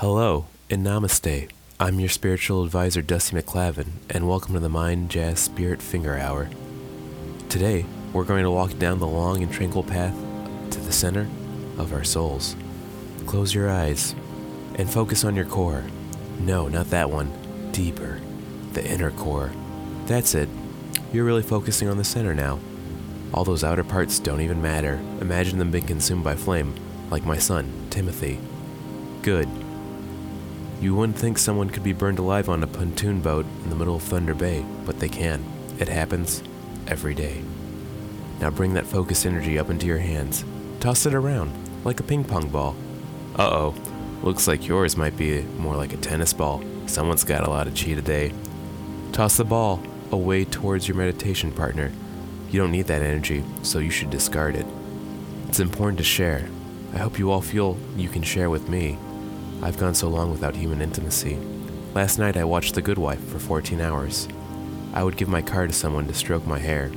Hello and namaste. I'm your spiritual advisor, Dusty McClavin, and welcome to the Mind Jazz Spirit Finger Hour. Today, we're going to walk down the long and tranquil path to the center of our souls. Close your eyes and focus on your core. No, not that one. Deeper. The inner core. That's it. You're really focusing on the center now. All those outer parts don't even matter. Imagine them being consumed by flame, like my son, Timothy. Good. You wouldn't think someone could be burned alive on a pontoon boat in the middle of Thunder Bay, but they can. It happens every day. Now bring that focused energy up into your hands. Toss it around, like a ping pong ball. Uh oh, looks like yours might be more like a tennis ball. Someone's got a lot of chi today. Toss the ball away towards your meditation partner. You don't need that energy, so you should discard it. It's important to share. I hope you all feel you can share with me. I've gone so long without human intimacy. Last night I watched The Good Wife for 14 hours. I would give my car to someone to stroke my hair.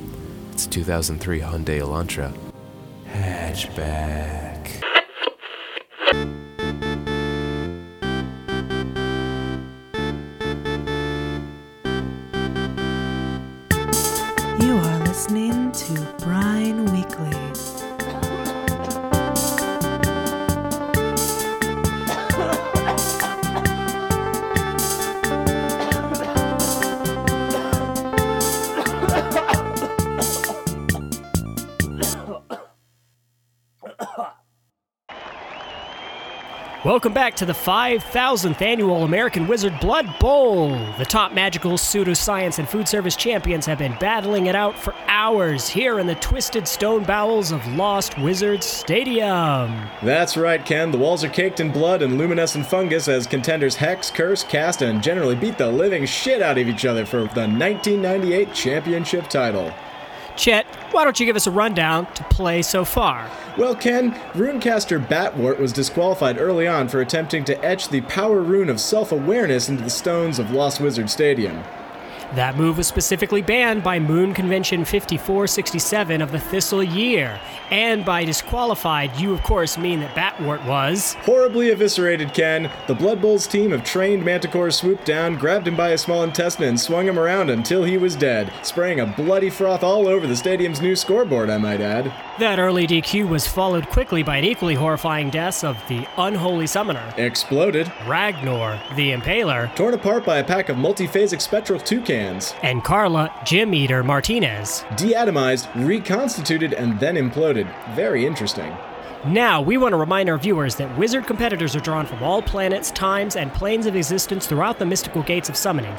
It's a 2003 Hyundai Elantra. Hatchback. You are listening to Brine Weekly. Welcome back to the 5000th annual American Wizard Blood Bowl. The top magical pseudoscience and food service champions have been battling it out for hours here in the twisted stone bowels of Lost Wizards Stadium. That's right, Ken. The walls are caked in blood and luminescent fungus as contenders hex, curse, cast, and generally beat the living shit out of each other for the 1998 championship title. Chet, why don't you give us a rundown to play so far? Well, Ken, runecaster Batwort was disqualified early on for attempting to etch the power rune of self awareness into the stones of Lost Wizard Stadium. That move was specifically banned by Moon Convention 5467 of the Thistle Year. And by disqualified, you of course mean that Batwort was. Horribly eviscerated Ken, the Blood Bowl's team of trained manticores swooped down, grabbed him by his small intestine, and swung him around until he was dead, spraying a bloody froth all over the stadium's new scoreboard, I might add. That early DQ was followed quickly by an equally horrifying death of the Unholy Summoner, Exploded, Ragnar, the Impaler, torn apart by a pack of multiphasic spectral toucans, and Carla Jim Eater Martinez. deatomized, reconstituted, and then imploded. Very interesting. Now, we want to remind our viewers that wizard competitors are drawn from all planets, times, and planes of existence throughout the mystical gates of summoning.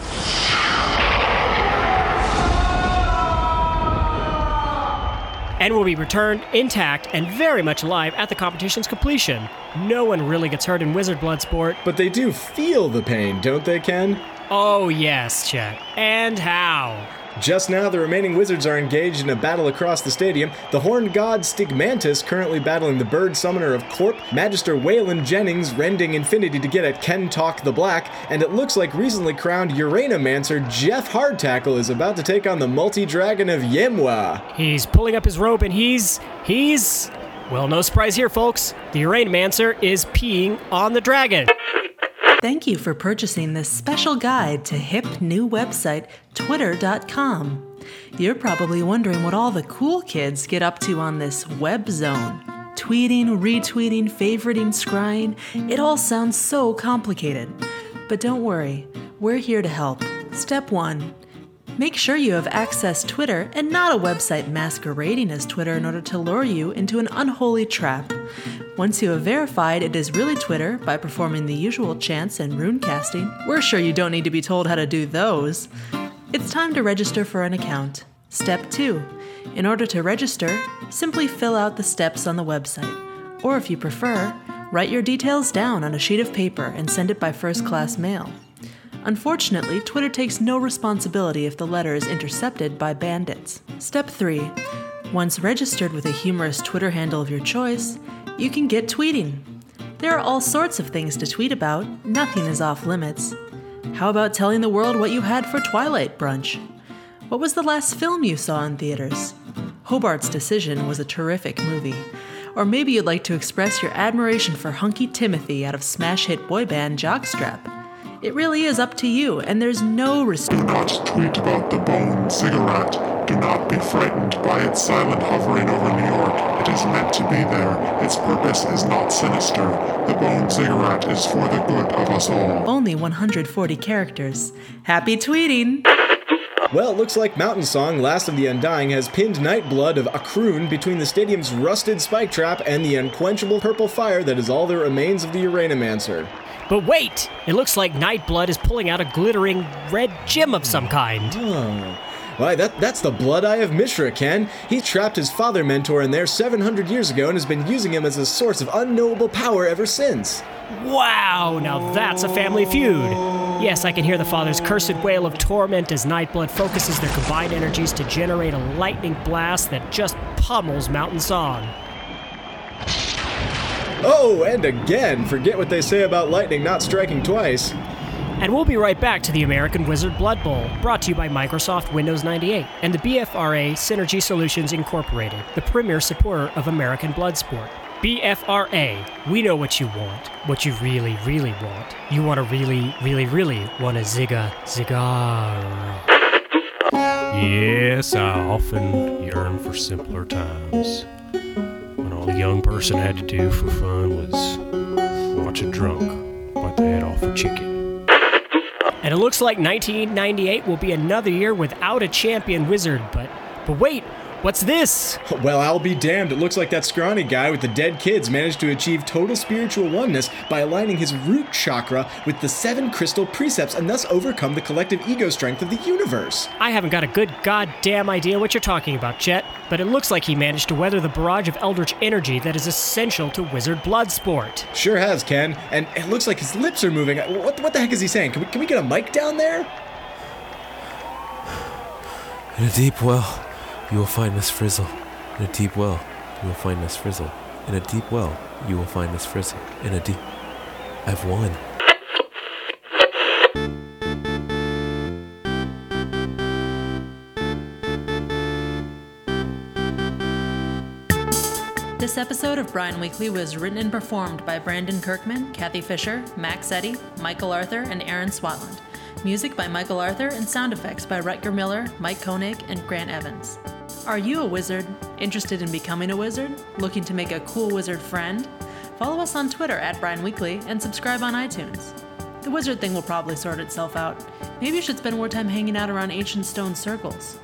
And will be returned intact and very much alive at the competition's completion. No one really gets hurt in wizard blood sport. But they do feel the pain, don't they, Ken? Oh, yes, Chet. And how? Just now, the remaining wizards are engaged in a battle across the stadium. The horned god Stigmantis currently battling the bird summoner of Corp, Magister Waylon Jennings rending infinity to get at Ken Talk the Black, and it looks like recently crowned Uranomancer Jeff Hardtackle is about to take on the multi-dragon of Yemwa. He's pulling up his rope and he's. he's. Well, no surprise here, folks. The Uranomancer is peeing on the dragon. Thank you for purchasing this special guide to hip new website, twitter.com. You're probably wondering what all the cool kids get up to on this web zone. Tweeting, retweeting, favoriting, scrying, it all sounds so complicated. But don't worry, we're here to help. Step 1 Make sure you have access Twitter and not a website masquerading as Twitter in order to lure you into an unholy trap. Once you have verified it is really Twitter by performing the usual chants and rune casting, we're sure you don't need to be told how to do those. It's time to register for an account. Step 2. In order to register, simply fill out the steps on the website. Or if you prefer, write your details down on a sheet of paper and send it by first class mail. Unfortunately, Twitter takes no responsibility if the letter is intercepted by bandits. Step 3. Once registered with a humorous Twitter handle of your choice, you can get tweeting. There are all sorts of things to tweet about, nothing is off limits. How about telling the world what you had for Twilight brunch? What was the last film you saw in theaters? Hobart's Decision was a terrific movie. Or maybe you'd like to express your admiration for Hunky Timothy out of smash hit boy band Jockstrap. It really is up to you, and there's no Do not tweet about the bone ziggurat. Do not be frightened by its silent hovering over New York. It is meant to be there. Its purpose is not sinister. The bone ziggurat is for the good of us all. Only 140 characters. Happy tweeting! Well, it looks like Mountain Song, Last of the Undying, has pinned Nightblood of Akroon between the stadium's rusted spike trap and the unquenchable purple fire that is all that remains of the Uranomancer. But wait! It looks like Nightblood is pulling out a glittering red gem of some kind. Oh. Why, that, that's the Blood Eye of Mishra, Ken. He trapped his father mentor in there 700 years ago and has been using him as a source of unknowable power ever since. Wow, now that's a family feud. Yes, I can hear the father's cursed wail of torment as Nightblood focuses their combined energies to generate a lightning blast that just pummels Mountain Song. Oh, and again, forget what they say about lightning not striking twice. And we'll be right back to the American Wizard Blood Bowl, brought to you by Microsoft Windows 98 and the BFRA Synergy Solutions Incorporated, the premier supporter of American blood sport. BFRA, we know what you want, what you really, really want. You want to really, really, really want a Zigga cigar. Yes, I often yearn for simpler times. When all a young person had to do for fun was watch a drunk bite the head off a chicken. And it looks like 1998 will be another year without a champion wizard, but but wait, what's this? Well, I'll be damned. It looks like that scrawny guy with the dead kids managed to achieve total spiritual oneness by aligning his root chakra with the seven crystal precepts and thus overcome the collective ego strength of the universe. I haven't got a good goddamn idea what you're talking about, Chet, but it looks like he managed to weather the barrage of eldritch energy that is essential to wizard blood sport. Sure has, Ken. And it looks like his lips are moving. What, what the heck is he saying? Can we, can we get a mic down there? In a deep well, you will find Miss Frizzle. In a deep well, you will find Miss Frizzle. In a deep well, you will find Miss Frizzle. In a deep. I've won. This episode of Brine Weekly was written and performed by Brandon Kirkman, Kathy Fisher, Max Eddy, Michael Arthur, and Aaron Swatland. Music by Michael Arthur and sound effects by Rutger Miller, Mike Koenig, and Grant Evans. Are you a wizard? Interested in becoming a wizard? Looking to make a cool wizard friend? Follow us on Twitter at Brine Weekly and subscribe on iTunes. The wizard thing will probably sort itself out. Maybe you should spend more time hanging out around ancient stone circles.